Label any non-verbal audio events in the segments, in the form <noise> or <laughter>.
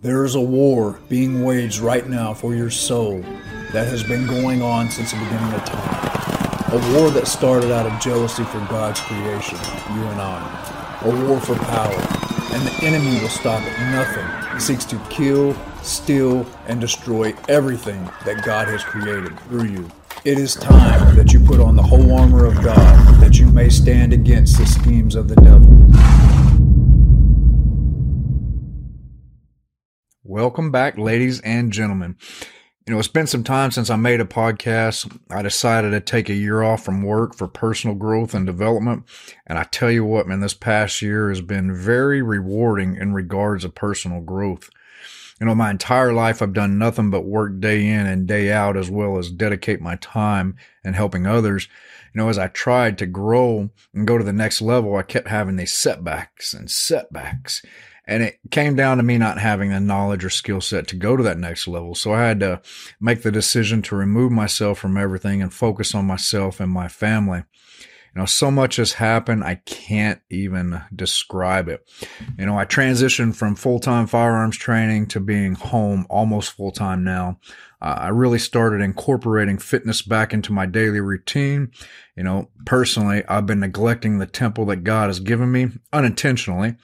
There is a war being waged right now for your soul that has been going on since the beginning of time. A war that started out of jealousy for God's creation, you and I. A war for power. And the enemy will stop at nothing. He seeks to kill, steal, and destroy everything that God has created through you. It is time that you put on the whole armor of God that you may stand against the schemes of the devil. Welcome back, ladies and gentlemen. You know, it's been some time since I made a podcast. I decided to take a year off from work for personal growth and development. And I tell you what, man, this past year has been very rewarding in regards of personal growth. You know, my entire life I've done nothing but work day in and day out as well as dedicate my time and helping others. You know, as I tried to grow and go to the next level, I kept having these setbacks and setbacks. And it came down to me not having the knowledge or skill set to go to that next level. So I had to make the decision to remove myself from everything and focus on myself and my family. You know, so much has happened, I can't even describe it. You know, I transitioned from full time firearms training to being home almost full time now. Uh, I really started incorporating fitness back into my daily routine. You know, personally, I've been neglecting the temple that God has given me unintentionally.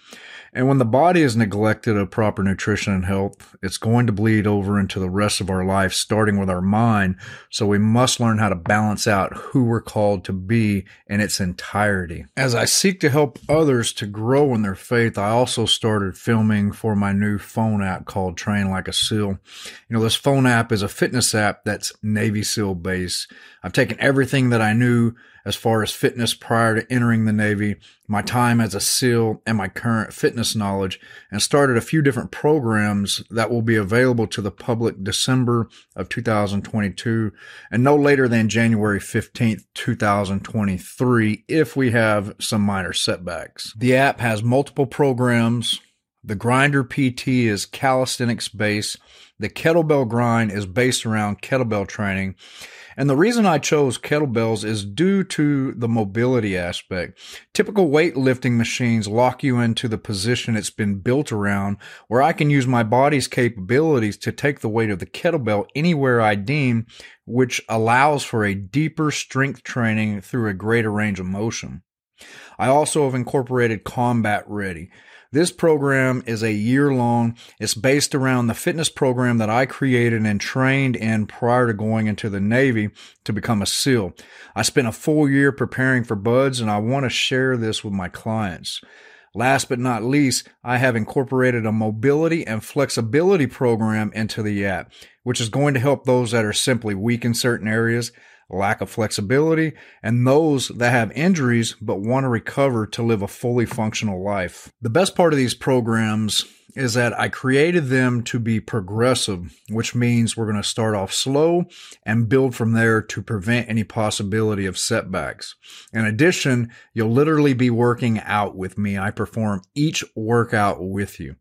And when the body is neglected of proper nutrition and health, it's going to bleed over into the rest of our life, starting with our mind. So we must learn how to balance out who we're called to be in its entirety. As I seek to help others to grow in their faith, I also started filming for my new phone app called Train Like a SEAL. You know, this phone app is a fitness app that's Navy SEAL based. I've taken everything that I knew as far as fitness prior to entering the Navy, my time as a SEAL, and my current fitness knowledge, and started a few different programs that will be available to the public December of 2022 and no later than January 15th, 2023, if we have some minor setbacks. The app has multiple programs. The Grinder PT is calisthenics based. The kettlebell grind is based around kettlebell training and the reason I chose kettlebells is due to the mobility aspect. Typical weightlifting machines lock you into the position it's been built around where I can use my body's capabilities to take the weight of the kettlebell anywhere I deem, which allows for a deeper strength training through a greater range of motion. I also have incorporated combat ready. This program is a year long. It's based around the fitness program that I created and trained in prior to going into the Navy to become a SEAL. I spent a full year preparing for BUD/S and I want to share this with my clients. Last but not least, I have incorporated a mobility and flexibility program into the app, which is going to help those that are simply weak in certain areas lack of flexibility, and those that have injuries but want to recover to live a fully functional life. The best part of these programs is that I created them to be progressive, which means we're going to start off slow and build from there to prevent any possibility of setbacks. In addition, you'll literally be working out with me. I perform each workout with you.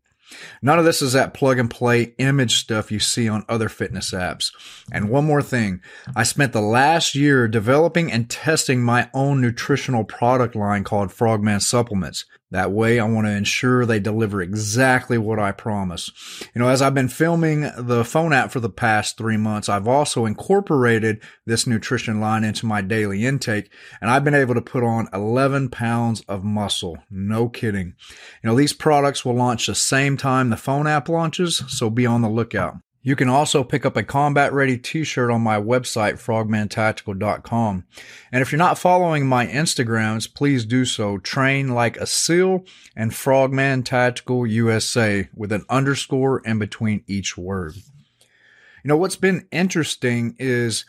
None of this is that plug and play image stuff you see on other fitness apps. And one more thing. I spent the last year developing and testing my own nutritional product line called Frogman Supplements. That way I want to ensure they deliver exactly what I promise. You know, as I've been filming the phone app for the past three months, I've also incorporated this nutrition line into my daily intake and I've been able to put on 11 pounds of muscle. No kidding. You know, these products will launch the same time the phone app launches, so be on the lookout. You can also pick up a combat ready t-shirt on my website, frogmantactical.com. And if you're not following my Instagrams, please do so. Train like a seal and frogman tactical USA with an underscore in between each word. You know, what's been interesting is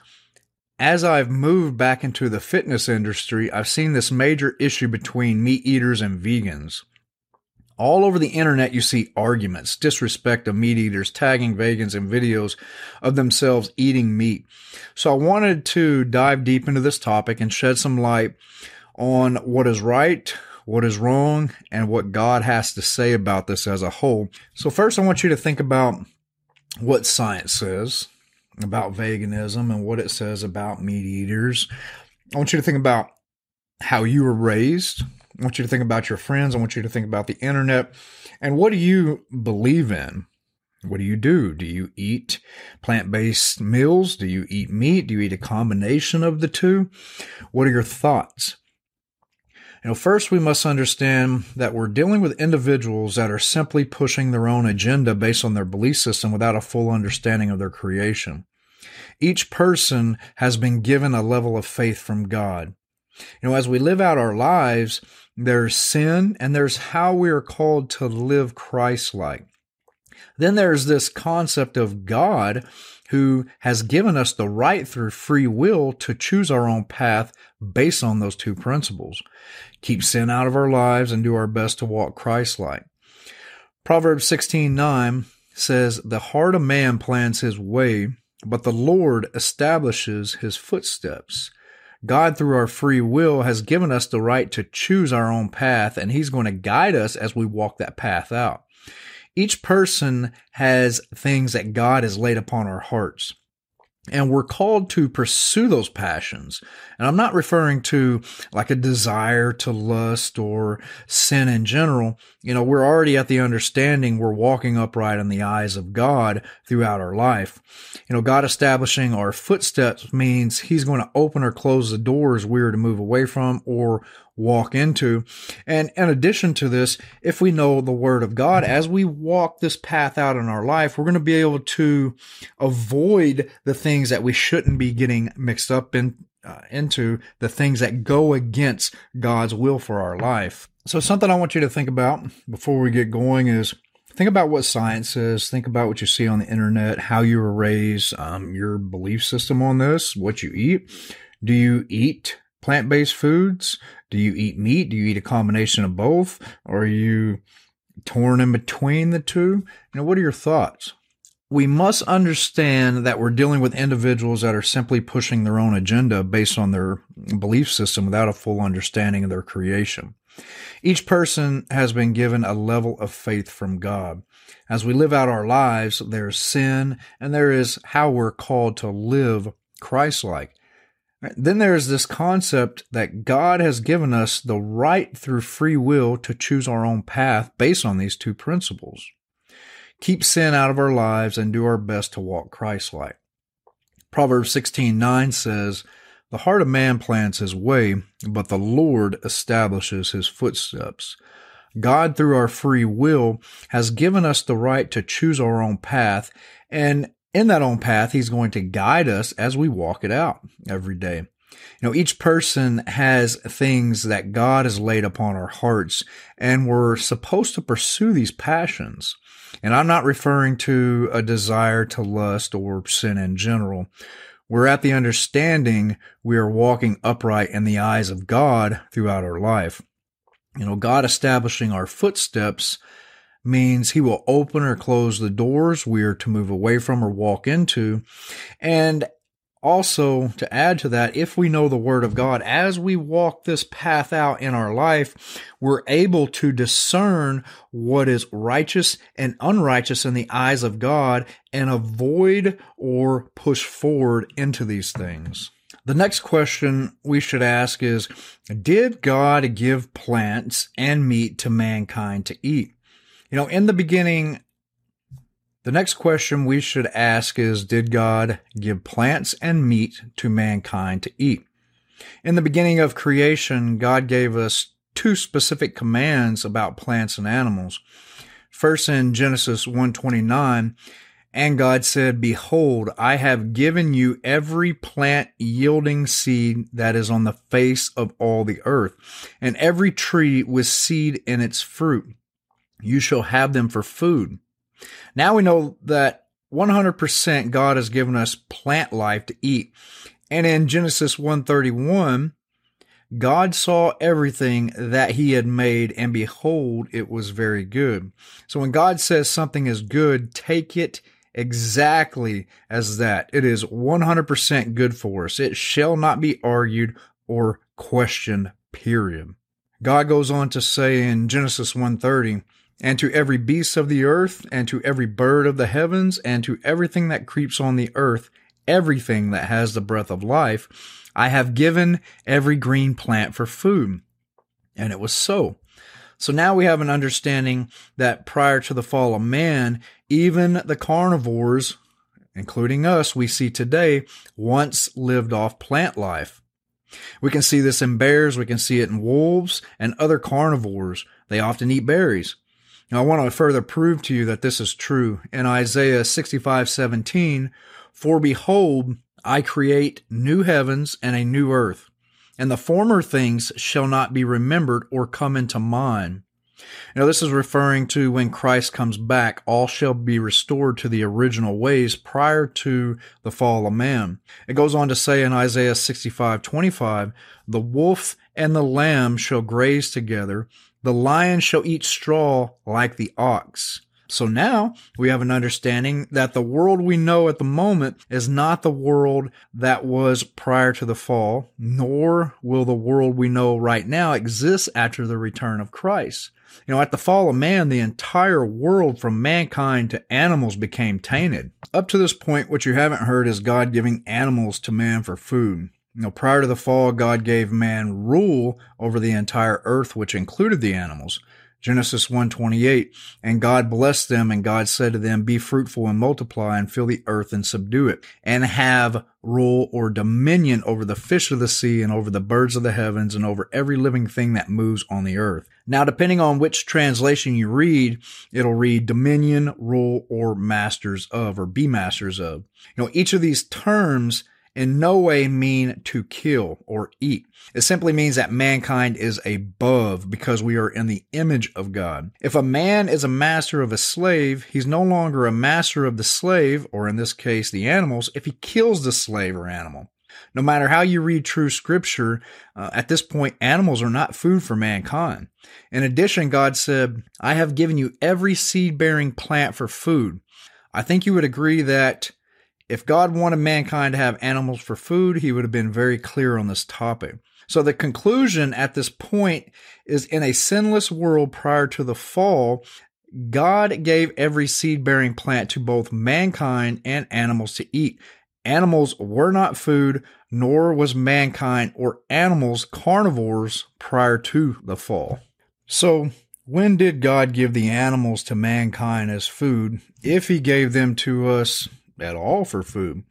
as I've moved back into the fitness industry, I've seen this major issue between meat eaters and vegans. All over the internet, you see arguments, disrespect of meat eaters, tagging vegans in videos of themselves eating meat. So I wanted to dive deep into this topic and shed some light on what is right, what is wrong, and what God has to say about this as a whole. So first, I want you to think about what science says about veganism and what it says about meat eaters. I want you to think about how you were raised, I want you to think about your friends. I want you to think about the internet. And what do you believe in? What do you do? Do you eat plant based meals? Do you eat meat? Do you eat a combination of the two? What are your thoughts? You know, first we must understand that we're dealing with individuals that are simply pushing their own agenda based on their belief system without a full understanding of their creation. Each person has been given a level of faith from God. You know, as we live out our lives, there's sin and there's how we are called to live Christ like. Then there's this concept of God who has given us the right through free will to choose our own path based on those two principles. Keep sin out of our lives and do our best to walk Christ like. Proverbs 16:9 says, "The heart of man plans his way, but the Lord establishes his footsteps." God, through our free will, has given us the right to choose our own path, and He's going to guide us as we walk that path out. Each person has things that God has laid upon our hearts. And we're called to pursue those passions. And I'm not referring to like a desire to lust or sin in general. You know, we're already at the understanding we're walking upright in the eyes of God throughout our life. You know, God establishing our footsteps means He's going to open or close the doors we're to move away from or walk into. And in addition to this, if we know the word of God, as we walk this path out in our life, we're going to be able to avoid the things that we shouldn't be getting mixed up in, uh, into the things that go against God's will for our life. So something I want you to think about before we get going is think about what science says. Think about what you see on the internet, how you were raised, um, your belief system on this, what you eat. Do you eat plant based foods? Do you eat meat? Do you eat a combination of both? Are you torn in between the two? You know, what are your thoughts? We must understand that we're dealing with individuals that are simply pushing their own agenda based on their belief system without a full understanding of their creation. Each person has been given a level of faith from God. As we live out our lives, there's sin and there is how we're called to live Christ like. Then there's this concept that God has given us the right through free will to choose our own path based on these two principles. Keep sin out of our lives and do our best to walk Christ-like. Proverbs 16:9 says, "The heart of man plans his way, but the Lord establishes his footsteps." God, through our free will, has given us the right to choose our own path, and in that own path, he's going to guide us as we walk it out every day. You know, each person has things that God has laid upon our hearts, and we're supposed to pursue these passions. And I'm not referring to a desire to lust or sin in general. We're at the understanding we are walking upright in the eyes of God throughout our life. You know, God establishing our footsteps means he will open or close the doors we are to move away from or walk into. And also, to add to that, if we know the Word of God, as we walk this path out in our life, we're able to discern what is righteous and unrighteous in the eyes of God and avoid or push forward into these things. The next question we should ask is Did God give plants and meat to mankind to eat? You know, in the beginning, the next question we should ask is Did God give plants and meat to mankind to eat? In the beginning of creation, God gave us two specific commands about plants and animals. First in Genesis 129, and God said, Behold, I have given you every plant yielding seed that is on the face of all the earth, and every tree with seed in its fruit you shall have them for food. Now we know that 100% God has given us plant life to eat. And in Genesis 131, God saw everything that he had made and behold, it was very good. So when God says something is good, take it exactly as that. It is 100% good for us. It shall not be argued or questioned, period. God goes on to say in Genesis 130, and to every beast of the earth, and to every bird of the heavens, and to everything that creeps on the earth, everything that has the breath of life, I have given every green plant for food. And it was so. So now we have an understanding that prior to the fall of man, even the carnivores, including us, we see today, once lived off plant life. We can see this in bears, we can see it in wolves and other carnivores. They often eat berries. Now, I want to further prove to you that this is true. In Isaiah 65 17, for behold, I create new heavens and a new earth, and the former things shall not be remembered or come into mind. Now, this is referring to when Christ comes back, all shall be restored to the original ways prior to the fall of man. It goes on to say in Isaiah 65 25, the wolf and the lamb shall graze together, the lion shall eat straw like the ox. So now we have an understanding that the world we know at the moment is not the world that was prior to the fall, nor will the world we know right now exist after the return of Christ. You know, at the fall of man, the entire world from mankind to animals became tainted. Up to this point, what you haven't heard is God giving animals to man for food. You know, prior to the fall, God gave man rule over the entire earth, which included the animals. Genesis 1:28 and God blessed them and God said to them be fruitful and multiply and fill the earth and subdue it and have rule or dominion over the fish of the sea and over the birds of the heavens and over every living thing that moves on the earth. Now depending on which translation you read, it'll read dominion, rule or masters of or be masters of. You know, each of these terms in no way mean to kill or eat. It simply means that mankind is above because we are in the image of God. If a man is a master of a slave, he's no longer a master of the slave, or in this case, the animals, if he kills the slave or animal. No matter how you read true scripture, uh, at this point, animals are not food for mankind. In addition, God said, I have given you every seed bearing plant for food. I think you would agree that if God wanted mankind to have animals for food, he would have been very clear on this topic. So the conclusion at this point is in a sinless world prior to the fall, God gave every seed bearing plant to both mankind and animals to eat. Animals were not food, nor was mankind or animals carnivores prior to the fall. So, when did God give the animals to mankind as food if he gave them to us at all for food.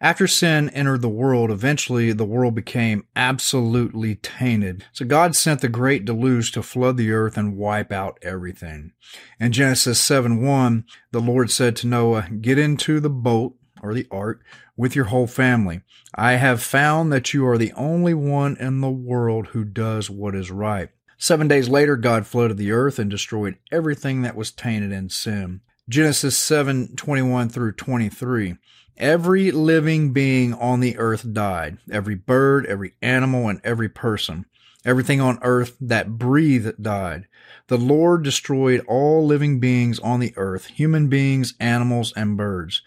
After sin entered the world, eventually the world became absolutely tainted. So God sent the great deluge to flood the earth and wipe out everything. In Genesis 7 1, the Lord said to Noah, Get into the boat or the ark with your whole family. I have found that you are the only one in the world who does what is right. Seven days later, God flooded the earth and destroyed everything that was tainted in sin. Genesis 7 21 through 23. Every living being on the earth died. Every bird, every animal, and every person. Everything on earth that breathed died. The Lord destroyed all living beings on the earth, human beings, animals, and birds.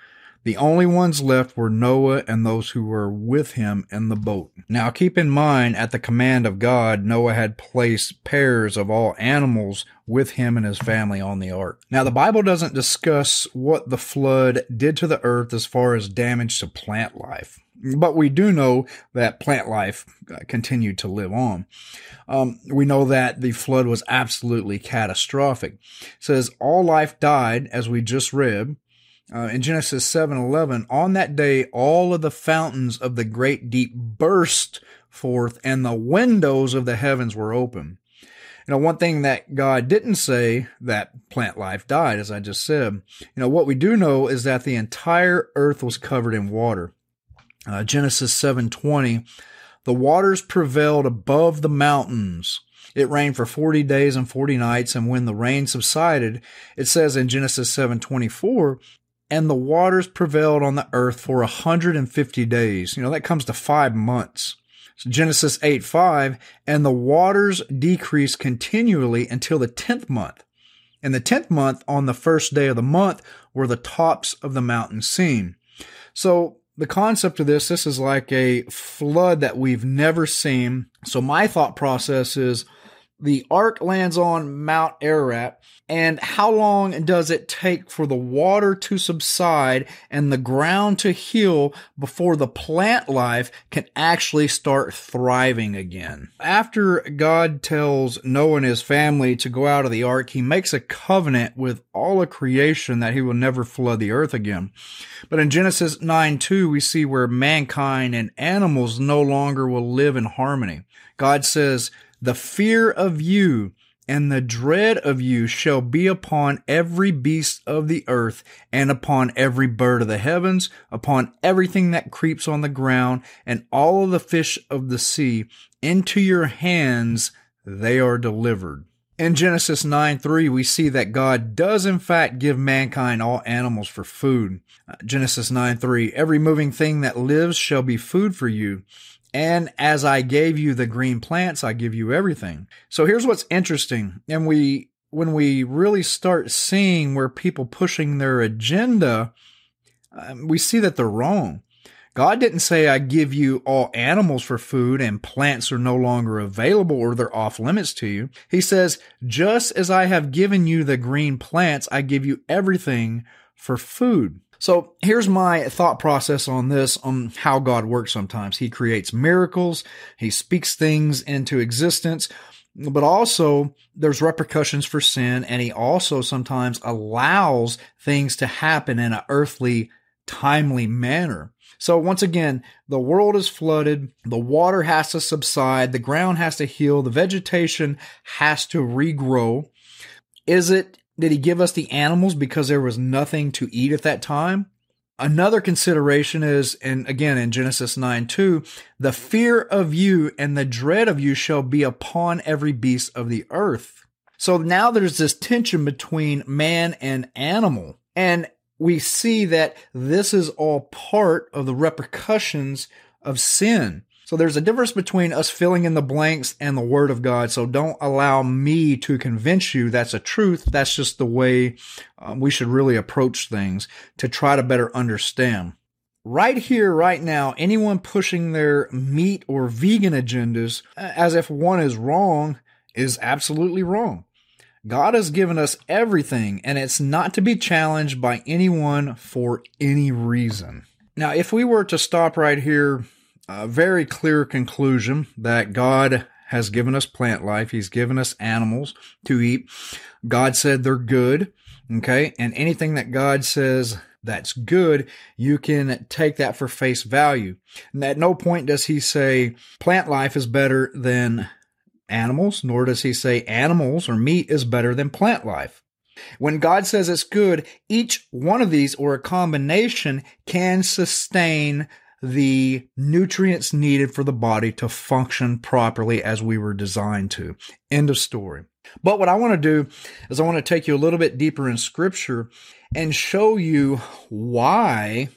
The only ones left were Noah and those who were with him in the boat. Now keep in mind, at the command of God, Noah had placed pairs of all animals with him and his family on the ark. Now the Bible doesn't discuss what the flood did to the earth as far as damage to plant life. But we do know that plant life uh, continued to live on. Um, we know that the flood was absolutely catastrophic. It says all life died, as we just read, uh, in Genesis 7:11, on that day all of the fountains of the great deep burst forth and the windows of the heavens were open. You know, one thing that God didn't say that plant life died, as I just said. You know, what we do know is that the entire earth was covered in water. Uh, Genesis 7:20, the waters prevailed above the mountains. It rained for 40 days and 40 nights, and when the rain subsided, it says in Genesis 7:24 and the waters prevailed on the earth for 150 days. You know, that comes to five months. So Genesis 8 5, and the waters decreased continually until the 10th month. In the 10th month, on the first day of the month, were the tops of the mountains seen. So the concept of this, this is like a flood that we've never seen. So my thought process is the ark lands on Mount Ararat, and how long does it take for the water to subside and the ground to heal before the plant life can actually start thriving again? After God tells Noah and his family to go out of the ark, he makes a covenant with all of creation that he will never flood the earth again. But in Genesis 9 2, we see where mankind and animals no longer will live in harmony. God says, the fear of you and the dread of you shall be upon every beast of the earth and upon every bird of the heavens, upon everything that creeps on the ground and all of the fish of the sea. Into your hands they are delivered. In Genesis 9 3, we see that God does in fact give mankind all animals for food. Uh, Genesis 9 3, every moving thing that lives shall be food for you. And as I gave you the green plants, I give you everything. So here's what's interesting. And we, when we really start seeing where people pushing their agenda, um, we see that they're wrong. God didn't say, I give you all animals for food and plants are no longer available or they're off limits to you. He says, just as I have given you the green plants, I give you everything for food. So here's my thought process on this, on how God works sometimes. He creates miracles. He speaks things into existence, but also there's repercussions for sin. And he also sometimes allows things to happen in an earthly, timely manner. So once again, the world is flooded. The water has to subside. The ground has to heal. The vegetation has to regrow. Is it did he give us the animals because there was nothing to eat at that time? Another consideration is, and again in Genesis 9 2, the fear of you and the dread of you shall be upon every beast of the earth. So now there's this tension between man and animal. And we see that this is all part of the repercussions of sin. So there's a difference between us filling in the blanks and the word of God. So don't allow me to convince you that's a truth. That's just the way um, we should really approach things to try to better understand. Right here, right now, anyone pushing their meat or vegan agendas as if one is wrong is absolutely wrong. God has given us everything and it's not to be challenged by anyone for any reason. Now, if we were to stop right here a very clear conclusion that God has given us plant life. He's given us animals to eat. God said they're good. Okay. And anything that God says that's good, you can take that for face value. And at no point does he say plant life is better than animals, nor does he say animals or meat is better than plant life. When God says it's good, each one of these or a combination can sustain the nutrients needed for the body to function properly as we were designed to. End of story. But what I want to do is I want to take you a little bit deeper in scripture and show you why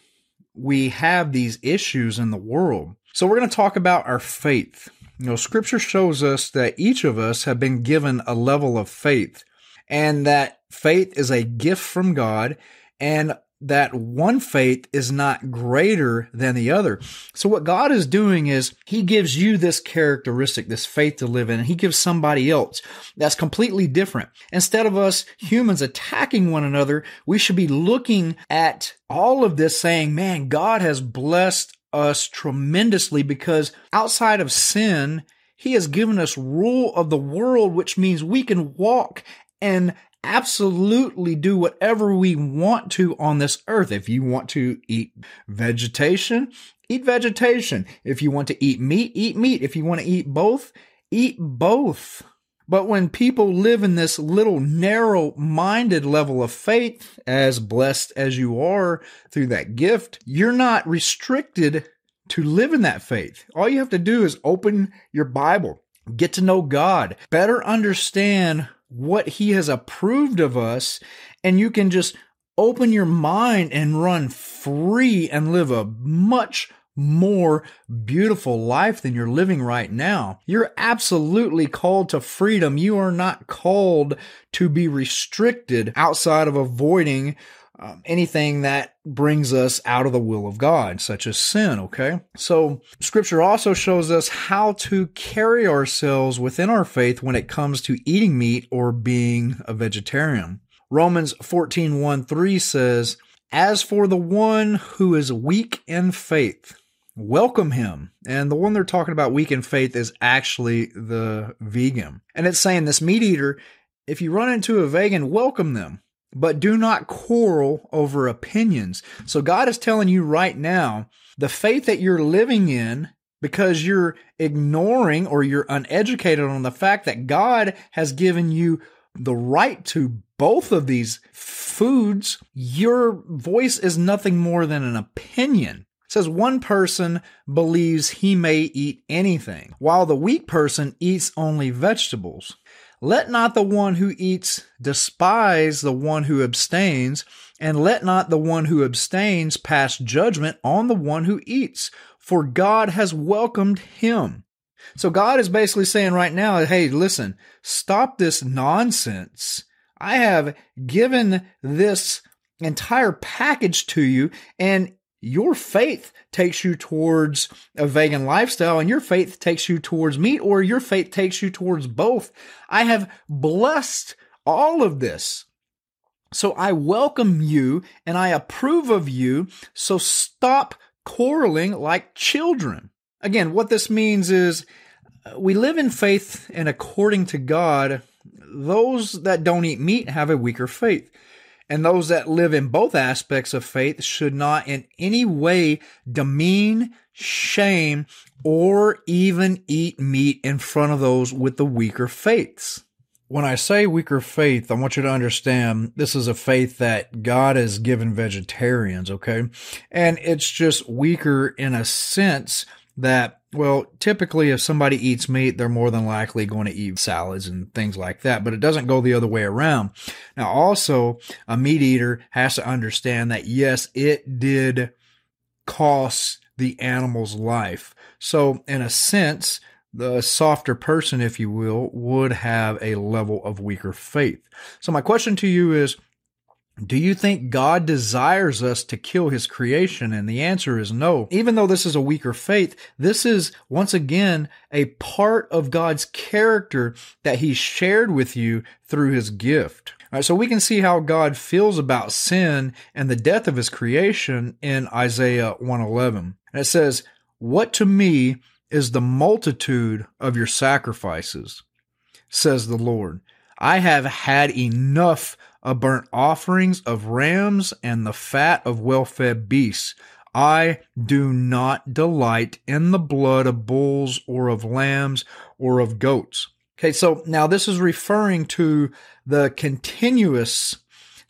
we have these issues in the world. So we're going to talk about our faith. You know, scripture shows us that each of us have been given a level of faith and that faith is a gift from God and that one faith is not greater than the other. So what God is doing is he gives you this characteristic, this faith to live in, and he gives somebody else that's completely different. Instead of us humans attacking one another, we should be looking at all of this saying, man, God has blessed us tremendously because outside of sin, he has given us rule of the world, which means we can walk and absolutely do whatever we want to on this earth. If you want to eat vegetation, eat vegetation. If you want to eat meat, eat meat. If you want to eat both, eat both. But when people live in this little narrow minded level of faith, as blessed as you are through that gift, you're not restricted to live in that faith. All you have to do is open your Bible, get to know God, better understand what he has approved of us and you can just open your mind and run free and live a much more beautiful life than you're living right now. You're absolutely called to freedom. You are not called to be restricted outside of avoiding um, anything that brings us out of the will of God, such as sin, okay? So scripture also shows us how to carry ourselves within our faith when it comes to eating meat or being a vegetarian. Romans 14, 1 3 says, As for the one who is weak in faith, welcome him. And the one they're talking about weak in faith is actually the vegan. And it's saying this meat eater, if you run into a vegan, welcome them but do not quarrel over opinions. So God is telling you right now, the faith that you're living in because you're ignoring or you're uneducated on the fact that God has given you the right to both of these foods, your voice is nothing more than an opinion. It says one person believes he may eat anything, while the weak person eats only vegetables. Let not the one who eats despise the one who abstains, and let not the one who abstains pass judgment on the one who eats, for God has welcomed him. So God is basically saying right now, hey, listen, stop this nonsense. I have given this entire package to you, and your faith takes you towards a vegan lifestyle and your faith takes you towards meat or your faith takes you towards both. I have blessed all of this. So I welcome you and I approve of you. So stop quarreling like children. Again, what this means is uh, we live in faith and according to God, those that don't eat meat have a weaker faith. And those that live in both aspects of faith should not in any way demean, shame, or even eat meat in front of those with the weaker faiths. When I say weaker faith, I want you to understand this is a faith that God has given vegetarians, okay? And it's just weaker in a sense that well, typically, if somebody eats meat, they're more than likely going to eat salads and things like that, but it doesn't go the other way around. Now, also, a meat eater has to understand that yes, it did cost the animal's life. So, in a sense, the softer person, if you will, would have a level of weaker faith. So, my question to you is, do you think God desires us to kill his creation? And the answer is no. Even though this is a weaker faith, this is once again a part of God's character that he shared with you through his gift. All right, so we can see how God feels about sin and the death of his creation in Isaiah 111. And it says, What to me is the multitude of your sacrifices, says the Lord. I have had enough of burnt offerings of rams and the fat of well fed beasts. I do not delight in the blood of bulls or of lambs or of goats. Okay, so now this is referring to the continuous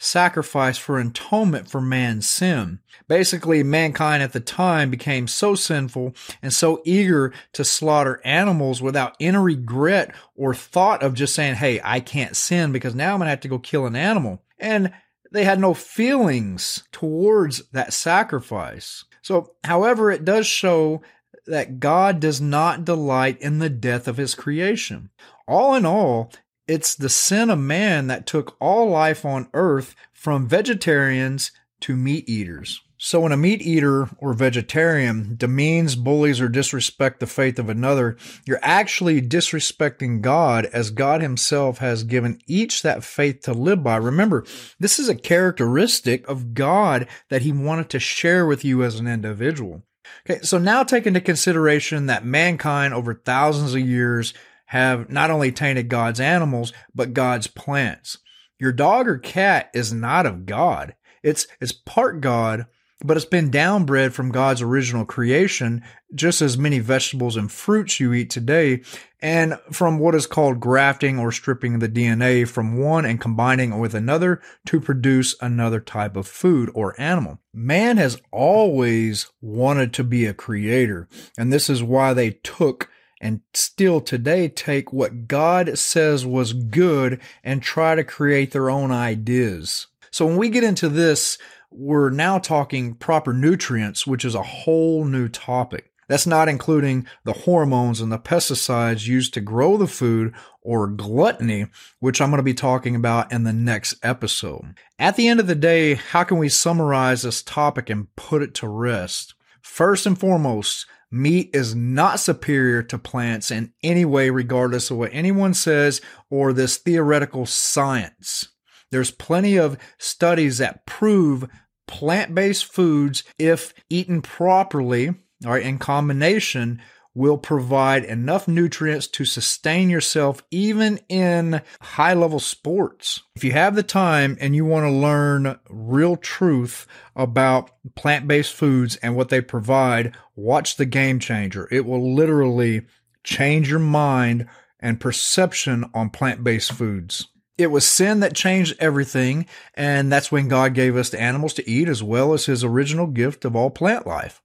sacrifice for atonement for man's sin. Basically, mankind at the time became so sinful and so eager to slaughter animals without any regret or thought of just saying, Hey, I can't sin because now I'm going to have to go kill an animal. And they had no feelings towards that sacrifice. So, however, it does show that God does not delight in the death of his creation. All in all, it's the sin of man that took all life on earth from vegetarians to meat eaters. So when a meat eater or vegetarian demeans, bullies, or disrespects the faith of another, you're actually disrespecting God as God himself has given each that faith to live by. Remember, this is a characteristic of God that he wanted to share with you as an individual. Okay, so now take into consideration that mankind over thousands of years have not only tainted God's animals, but God's plants. Your dog or cat is not of God. It's, it's part God, but it's been downbred from God's original creation, just as many vegetables and fruits you eat today, and from what is called grafting or stripping the DNA from one and combining it with another to produce another type of food or animal. Man has always wanted to be a creator, and this is why they took and still today take what God says was good and try to create their own ideas. So when we get into this, we're now talking proper nutrients, which is a whole new topic. That's not including the hormones and the pesticides used to grow the food or gluttony, which I'm going to be talking about in the next episode. At the end of the day, how can we summarize this topic and put it to rest? First and foremost, meat is not superior to plants in any way, regardless of what anyone says or this theoretical science. There's plenty of studies that prove plant based foods, if eaten properly, all right, in combination, will provide enough nutrients to sustain yourself even in high level sports. If you have the time and you want to learn real truth about plant based foods and what they provide, watch The Game Changer. It will literally change your mind and perception on plant based foods. It was sin that changed everything, and that's when God gave us the animals to eat as well as his original gift of all plant life.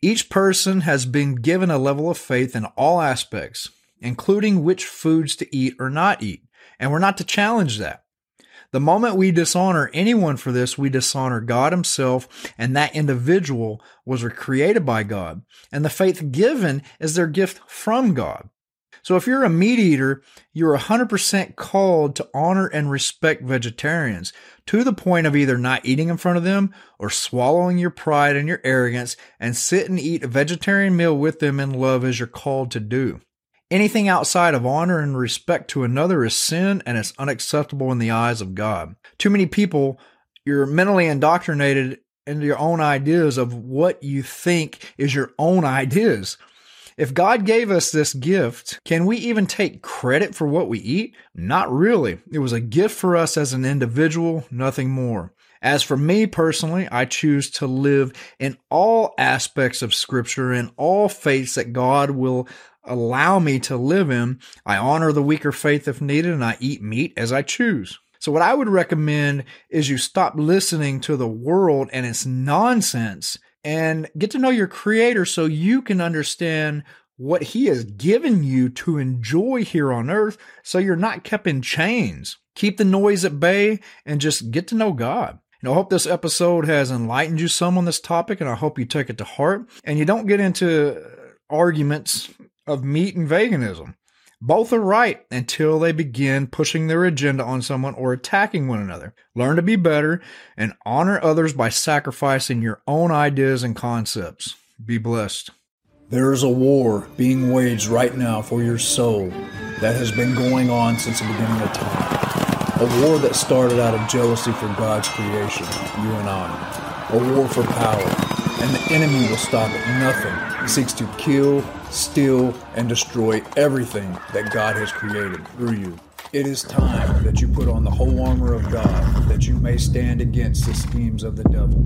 Each person has been given a level of faith in all aspects, including which foods to eat or not eat, and we're not to challenge that. The moment we dishonor anyone for this, we dishonor God Himself, and that individual was created by God, and the faith given is their gift from God. So if you're a meat eater, you're 100% called to honor and respect vegetarians to the point of either not eating in front of them or swallowing your pride and your arrogance and sit and eat a vegetarian meal with them in love as you're called to do. Anything outside of honor and respect to another is sin and it's unacceptable in the eyes of God. Too many people, you're mentally indoctrinated into your own ideas of what you think is your own <laughs> ideas. If God gave us this gift, can we even take credit for what we eat? Not really. It was a gift for us as an individual, nothing more. As for me personally, I choose to live in all aspects of scripture and all faiths that God will allow me to live in. I honor the weaker faith if needed and I eat meat as I choose. So what I would recommend is you stop listening to the world and its nonsense and get to know your creator so you can understand what he has given you to enjoy here on earth so you're not kept in chains. Keep the noise at bay and just get to know God. And I hope this episode has enlightened you some on this topic and I hope you take it to heart and you don't get into arguments of meat and veganism. Both are right until they begin pushing their agenda on someone or attacking one another. Learn to be better and honor others by sacrificing your own ideas and concepts. Be blessed. There is a war being waged right now for your soul that has been going on since the beginning of time. A war that started out of jealousy for God's creation, you and I. A war for power. And the enemy will stop at nothing. Seeks to kill, steal, and destroy everything that God has created through you. It is time that you put on the whole armor of God that you may stand against the schemes of the devil.